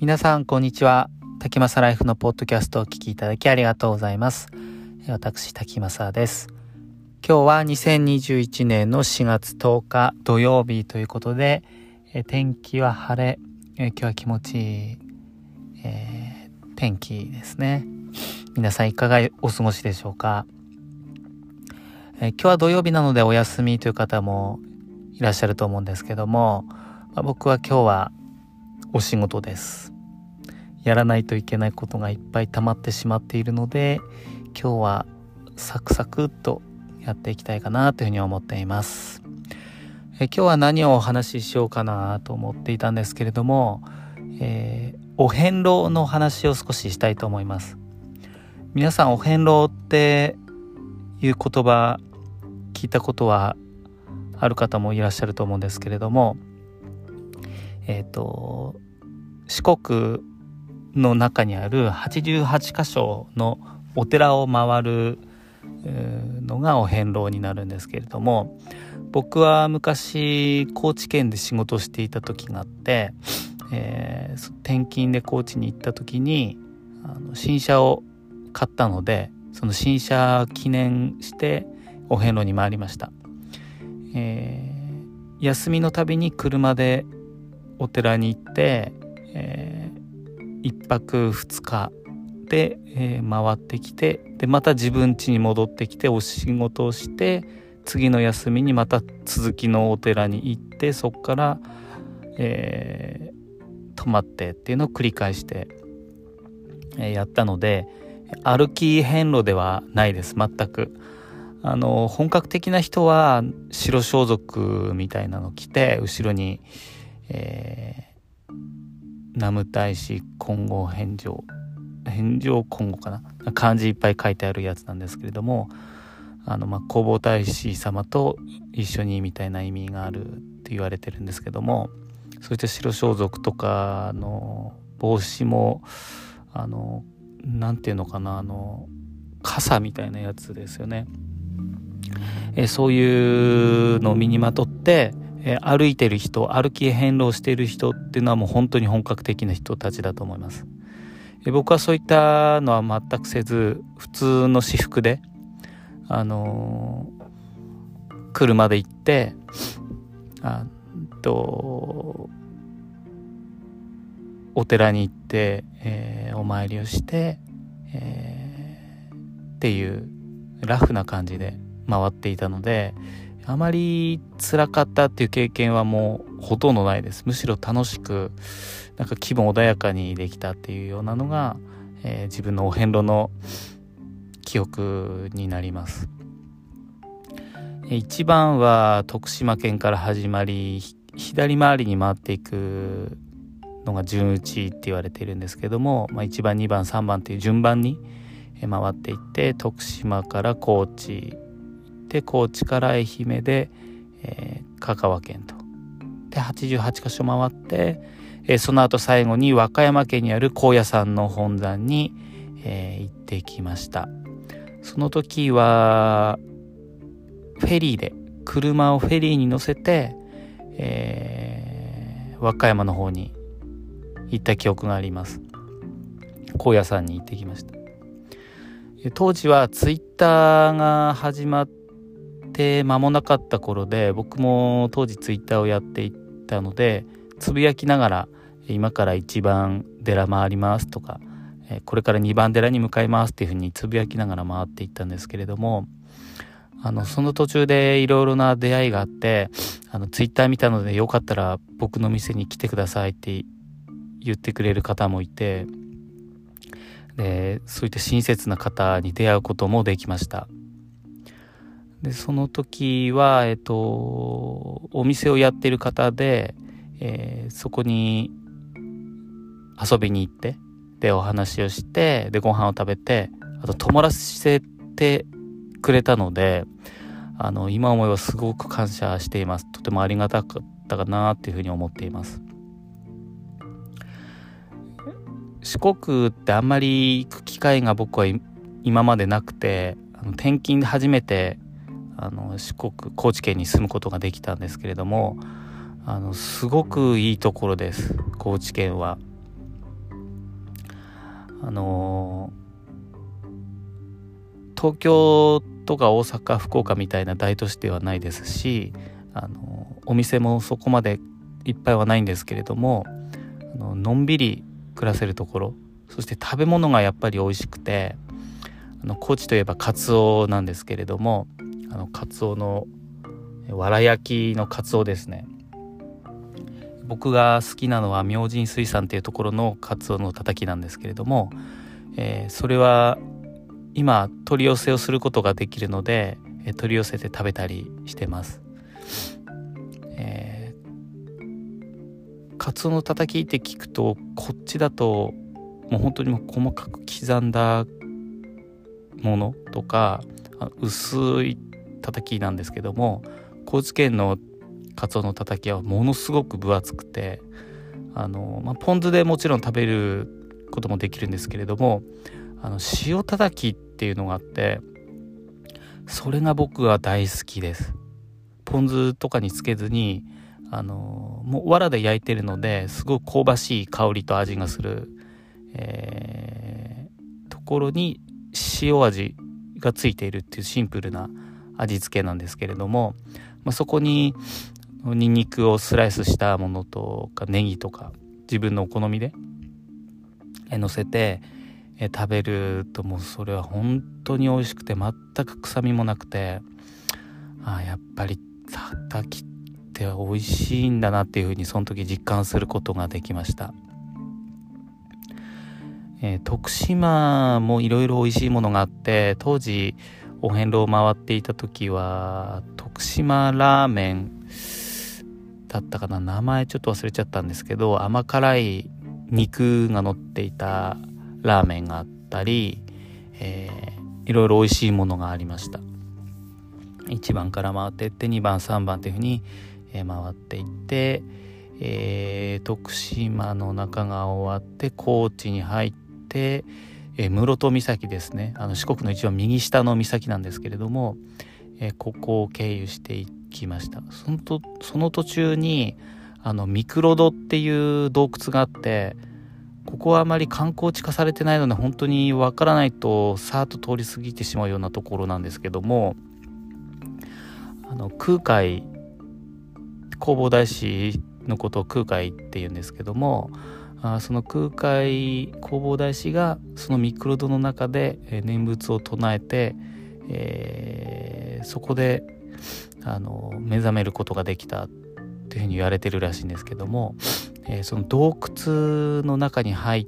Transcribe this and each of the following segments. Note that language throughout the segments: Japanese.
皆さんこんにちは。滝正ライフのポッドキャストをお聞きいただきありがとうございます。私滝正です。今日は2021年の4月10日土曜日ということでえ天気は晴れえ今日は気持ちいい、えー、天気ですね。皆さんいかがお過ごしでしょうか？え今日は土曜日なのでお休みという方もいらっしゃると思うんですけども、まあ、僕は今日はお仕事です。やらないといけないことがいっぱい溜まってしまっているので今日はサクサクっとやっていきたいかなというふうに思っています。え今日は何をお話ししようかなと思っていたんですけれども、えー、お遍路の話を少ししたいと思います。皆さんお遍路っていう言葉聞いたことはある方もいらっしゃると思うんですけれどもえっ、ー、と四国の中にある88箇所のお寺を回るのがお遍路になるんですけれども僕は昔高知県で仕事していた時があって、えー、転勤で高知に行った時にあの新車を買ったのでその新車記念してお遍路に回りました、えー、休みのたびに車でお寺に行って、えー、1泊2日で、えー、回ってきてでまた自分家に戻ってきてお仕事をして次の休みにまた続きのお寺に行ってそこから、えー、泊まってっていうのを繰り返して、えー、やったので歩き遍路ではないです全く。あの本格的な人は白装束みたいなの着て後ろに、えー、南無大使金剛返上返上今後かな漢字いっぱい書いてあるやつなんですけれどもあのまあ弘法大師様と一緒にみたいな意味があるって言われてるんですけどもそういった白装束とかの帽子もあの何て言うのかなあの傘みたいなやつですよね。えそういうのを身にまとって、え歩いてる人歩き変路してる人っていうのはもう本当に本格的な人たちだと思います。え僕はそういったのは全くせず普通の私服であのー、車で行ってあとお寺に行って、えー、お参りをして、えー、っていうラフな感じで回っていたのであまり辛かったっていう経験はもうほとんどないです。むしろ楽しくなんか気分穏やかにできたっていうようなのが、えー、自分のお遍路の記憶になります。一番は徳島県から始まり左回りに回っていくのが順打ちって言われているんですけども、まあ、1番2番3番っていう順番に回っていって徳島から高知で高知から愛媛で、えー、香川県と。で88箇所回って、えー、その後最後に和歌山県にある高野山の本山に、えー、行ってきました。その時はフェリーで車をフェリーに乗せて、えー、和歌山の方に行った記憶があります。高野山に行ってきました。当時はツイッターが始まって間もなかった頃で僕も当時ツイッターをやっていたのでつぶやきながら今から1番寺回りますとかこれから2番寺に向かいますっていうふうにつぶやきながら回っていったんですけれどもあのその途中でいろいろな出会いがあってあのツイッター見たのでよかったら僕の店に来てくださいって言ってくれる方もいてでそういった親切な方に出会うこともできました。でその時は、えっと、お店をやってる方で、えー、そこに遊びに行ってでお話をしてでご飯を食べてあと泊まらせてくれたのであの今思えばすごく感謝しています。とてもありがたかったかなっていうふうに思っています。四国ってあんまり行く機会が僕は今までなくてあの転勤で初めてあの四国高知県に住むことができたんですけれどもあのすごくいいところです高知県は。あの、東京とか大阪福岡みたいな大都市ではないですし、あの、お店もそこまでいっぱいはないんですけれどもあののんびり暮らせるところそして食べ物がやっぱり美味しくてあの高知といえばカツオなんですけれどもあのカツオのわら焼きのカツオですね。僕が好きなのは明神水産っていうところのカツオのたたきなんですけれども、えー、それは今取り寄せをすることができるので、えー、取り寄せて食べたりしてます、えー、カツオのたたきって聞くとこっちだともう本当にもう細かく刻んだものとか薄いたたきなんですけども高知県のカツオのたたきはものすごく分厚くてあの、まあ、ポン酢でもちろん食べることもできるんですけれどもあの塩たたきっていうのがあってそれが僕は大好きです。ポン酢とかにつけずにあのもう藁で焼いてるのですごく香ばしい香りと味がする、えー、ところに塩味がついているっていうシンプルな味付けなんですけれども、まあ、そこにニンニクをスライスしたものとかネギとか自分のお好みで乗せて食べるともうそれは本当に美味しくて全く臭みもなくてあやっぱりたたきって美味しいんだなっていうふうにその時実感することができました。えー、徳島もいろいろ美味しいものがあって当時お遍路を回っていた時は徳島ラーメンだったかな名前ちょっと忘れちゃったんですけど甘辛い肉が乗っていたラーメンがあったり、えー、いろいろ美味しいものがありました。1番から回っていって2番3番っていうふうに、え、回っていって、えー、徳島の中が終わって高知に入ってえ、室戸岬ですね。あの四国の一番右下の岬なんですけれども、え、ここを経由していきました。そのとその途中にあのミクロドっていう洞窟があってここはあまり観光地化されてないので本当にわからないとさーっと通り過ぎてしまうようなところなんですけどもあの空海弘法大師のことを空海っていうんですけどもあその空海弘法大師がそのミクロドの中で念仏を唱えて、えー、そこであの目覚めることができたっていうふうに言われてるらしいんですけども、えー、その洞窟の中に入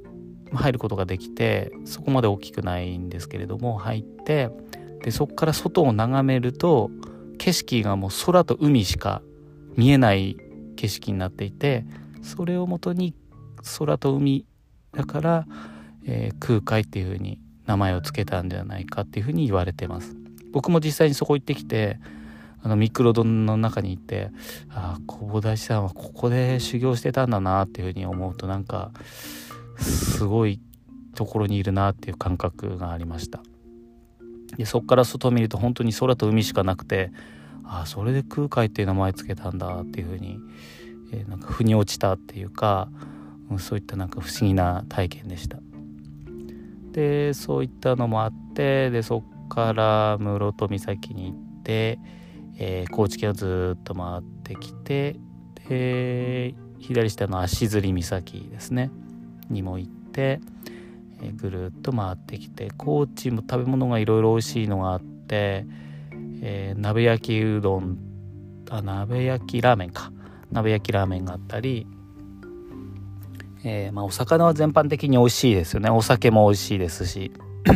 入ることができてそこまで大きくないんですけれども入ってでそこから外を眺めると景色がもう空と海しか見えない景色になっていてそれをもとに空と海だから、えー、空海っていう風に名前を付けたんではないかっていう風に言われてます。僕も実際にそこ行ってきてあのミクロドンの中に行ってああ弘法大師さんはここで修行してたんだなっていう風に思うとなんかすごいところにいるなっていう感覚がありました。でそこから外を見ると本当に空と海しかなくてああそれで空海っていう名前つけたんだっていう風に、えー、なんか腑に落ちたっていうかそういったなんか不思議な体験でした。でそういったのもあってでそっから室戸岬に行って、えー、高知県をずっと回ってきてで左下の足摺岬ですねにも行って、えー、ぐるっと回ってきて高知も食べ物がいろいろ美味しいのがあって、えー、鍋焼きうどんあ鍋焼きラーメンか。鍋焼きラーメンがあったりえー、まあ、お魚は全般的に美味しいですよね。お酒も美味しいですし。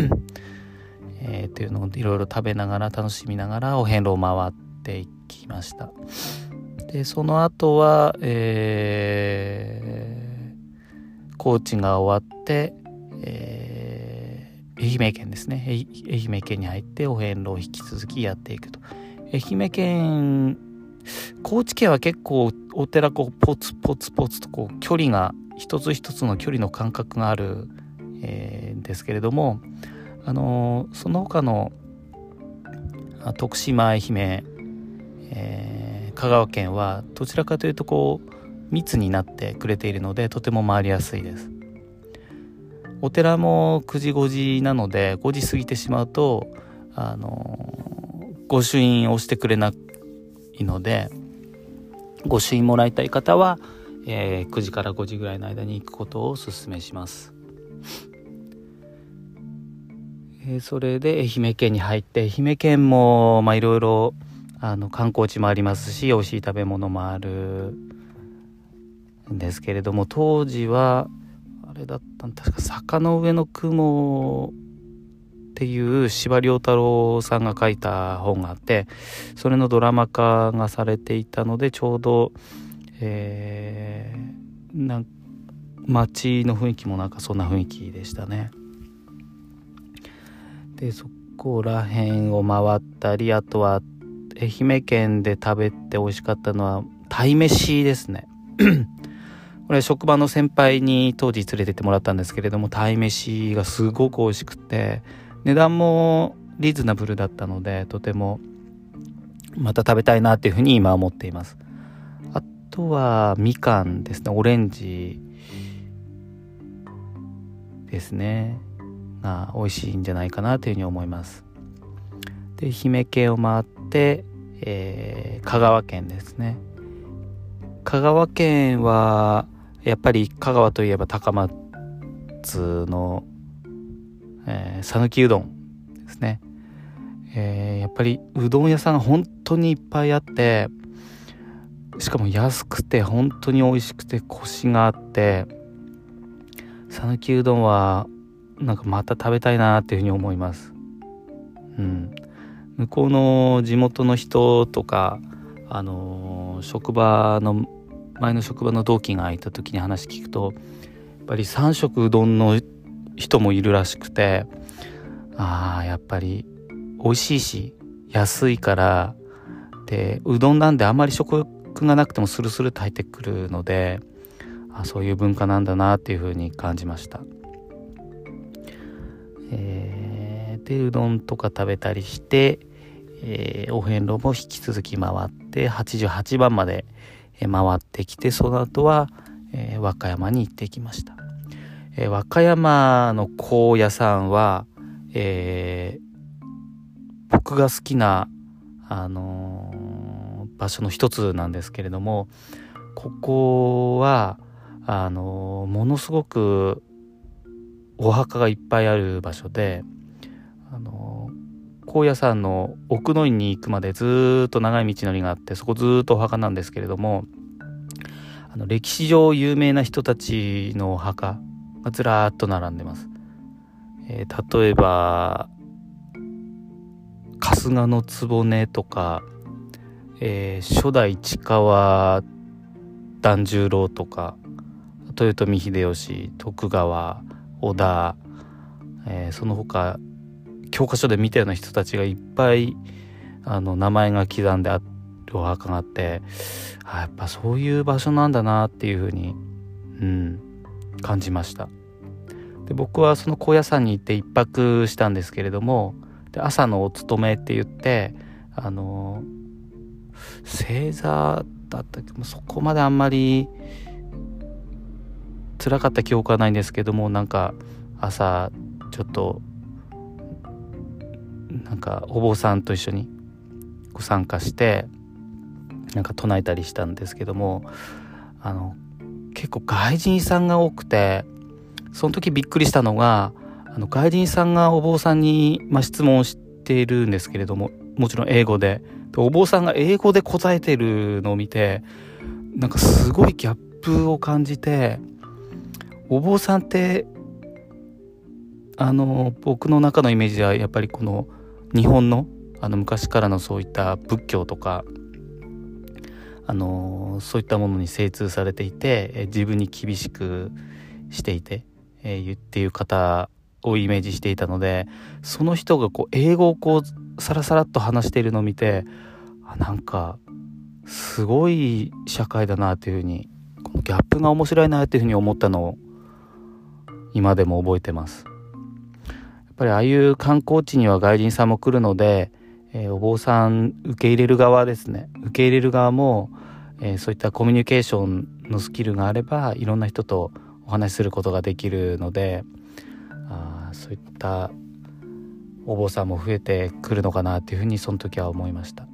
えー、っていうのをいろいろ食べながら楽しみながらお遍路を回っていきました。でその後は、えー、高知が終わって、えー、愛媛県ですね。愛媛県に入ってお遍路を引き続きやっていくと。愛媛県高知県は結構お寺こうポツポツポツとこう距離が一つ一つの距離の感覚がある、えー、ですけれども、あのー、その他の徳島愛媛、えー、香川県はどちらかというとこう密になってくれているのでとても回りやすいです。お寺も9時5時なので5時過ぎてしまうとあの御朱印をしてくれないので御朱印もらいたい方は、えー、9時から5時ぐらいの間に行くことをお勧めします。えー、それで愛媛県に入って愛媛県もいろいろ観光地もありますし美味しい食べ物もあるんですけれども当時はあれだったん確か「坂の上の雲」っていう司馬遼太郎さんが書いた本があってそれのドラマ化がされていたのでちょうどえー、なん街の雰囲気もなんかそんな雰囲気でしたね。でそこら辺を回ったりあとは愛媛県で食べて美味しかったのは鯛めしですねこれ職場の先輩に当時連れてってもらったんですけれども鯛めしがすごく美味しくて値段もリーズナブルだったのでとてもまた食べたいなっていうふうに今思っています。あとはみかんですね。オレンジですね。が美味しいんじゃないかなというふうに思います。で愛媛県を回って、えー、香川県ですね。香川県はやっぱり香川といえば高松のえ讃岐、うどんですね、えー、やっぱりうどん屋さんが本当にいっぱいあってしかも安くて本当に美味しくてコシがあって讃岐うどんはなんかまた食べたいなっていうふうに思います。うん、向こうの地元の人とか、あのー、職場の前の職場の同期がいた時に話聞くとやっぱり3食うどんの人もいるらしくてああやっぱり美味しいし安いからでうどんなんであんまり食欲がなくてもスルスルと入ってくるのであそういう文化なんだなっていうふうに感じました。えー、でうどんとか食べたりして、えー、お遍路も引き続き回って88番まで回ってきてその後は、えー、和歌山に行ってきました、えー、和歌山の高野山は、えー、僕が好きな、あの場所の一つなんですけれどもここはあのものすごくお墓がいっぱいある場所であの高野山の奥の院に行くまでずっと長い道のりがあってそこずっとお墓なんですけれどもあの歴史上有名な人たちのお墓がずらーっと並んでます。えー、例えば春日の局とか、えー、初代市川團十郎とか豊臣秀吉徳川織田、えー、その他教科書で見たような人たちがいっぱいあの名前が刻んであるお墓があってあやっぱそういう場所なんだなっていうふうに、うん、感じましたで僕はその高野山に行って一泊したんですけれどもで朝のお勤めって言ってあの正座だったけどそこまであんまり辛かった記憶はないんですけどもなんか朝ちょっとなんかお坊さんと一緒にご参加してなんか唱えたりしたんですけどもあの結構外人さんが多くてその時びっくりしたのがあの外人さんがお坊さんに、まあ、質問をしているんですけれどももちろん英語で。でお坊さんが英語で答えてるのを見てなんかすごいギャップを感じてお坊さんってあの僕の中のイメージではやっぱりこの日本のあの昔からのそういった仏教とかあのそういったものに精通されていて自分に厳しくしていて、えー、っていう方をイメージしていたのでその人がこう英語をこうサラサラっと話しているのを見てあなんかすごい社会だなというふうにこのギャップが面白いなというふうに思ったのを今でも覚えてます。やっぱりああいう観光地には外人さんも来るので、えー、お坊さん受け入れる側ですね。受け入れる側も、えー、そういったコミュニケーションのスキルがあればいろんな人とお話しすることができるのであそういったお坊さんも増えてくるのかなっていうふうにその時は思いました。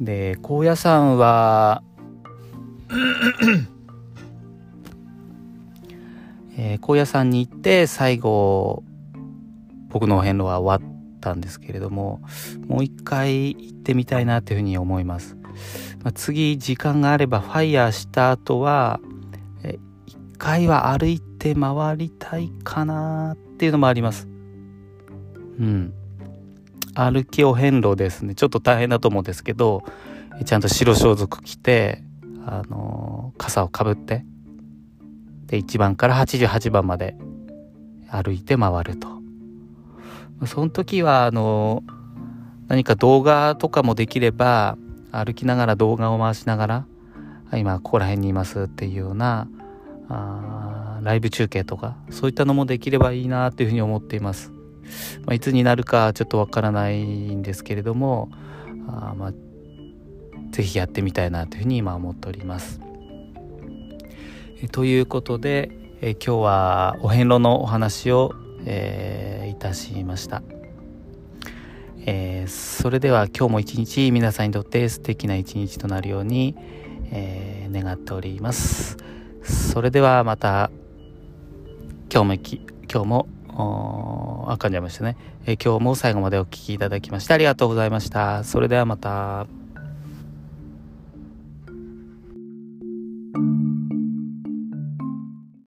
で高野山は えー、高野山に行って最後僕のお遍路は終わったんですけれどももう一回行ってみたいなっていうふうに思います、まあ、次時間があればファイヤーした後は一回は歩いて回りたいかなっていうのもあります。うん。歩きお遍路ですね。ちょっと大変だと思うんですけどちゃんと白装束着てあの傘をかぶってで1番から88番まで歩いて回ると。その時はあの何か動画とかもできれば歩きながら動画を回しながら今ここら辺にいますっていうようなあライブ中継とかそういったのもできればいいなというふうに思っています、まあ、いつになるかちょっとわからないんですけれどもあまあぜひやってみたいなというふうに今思っております。ということで、え今日はお遍路のお話を、えー、いたしました、えー、それでは今日も一日皆さんにとって素敵な一日となるように、えー、願っております。それではまた今日も今日もあかんじゃいましたね、え今日も最後までお聴きいただきましてありがとうございました。それではまた。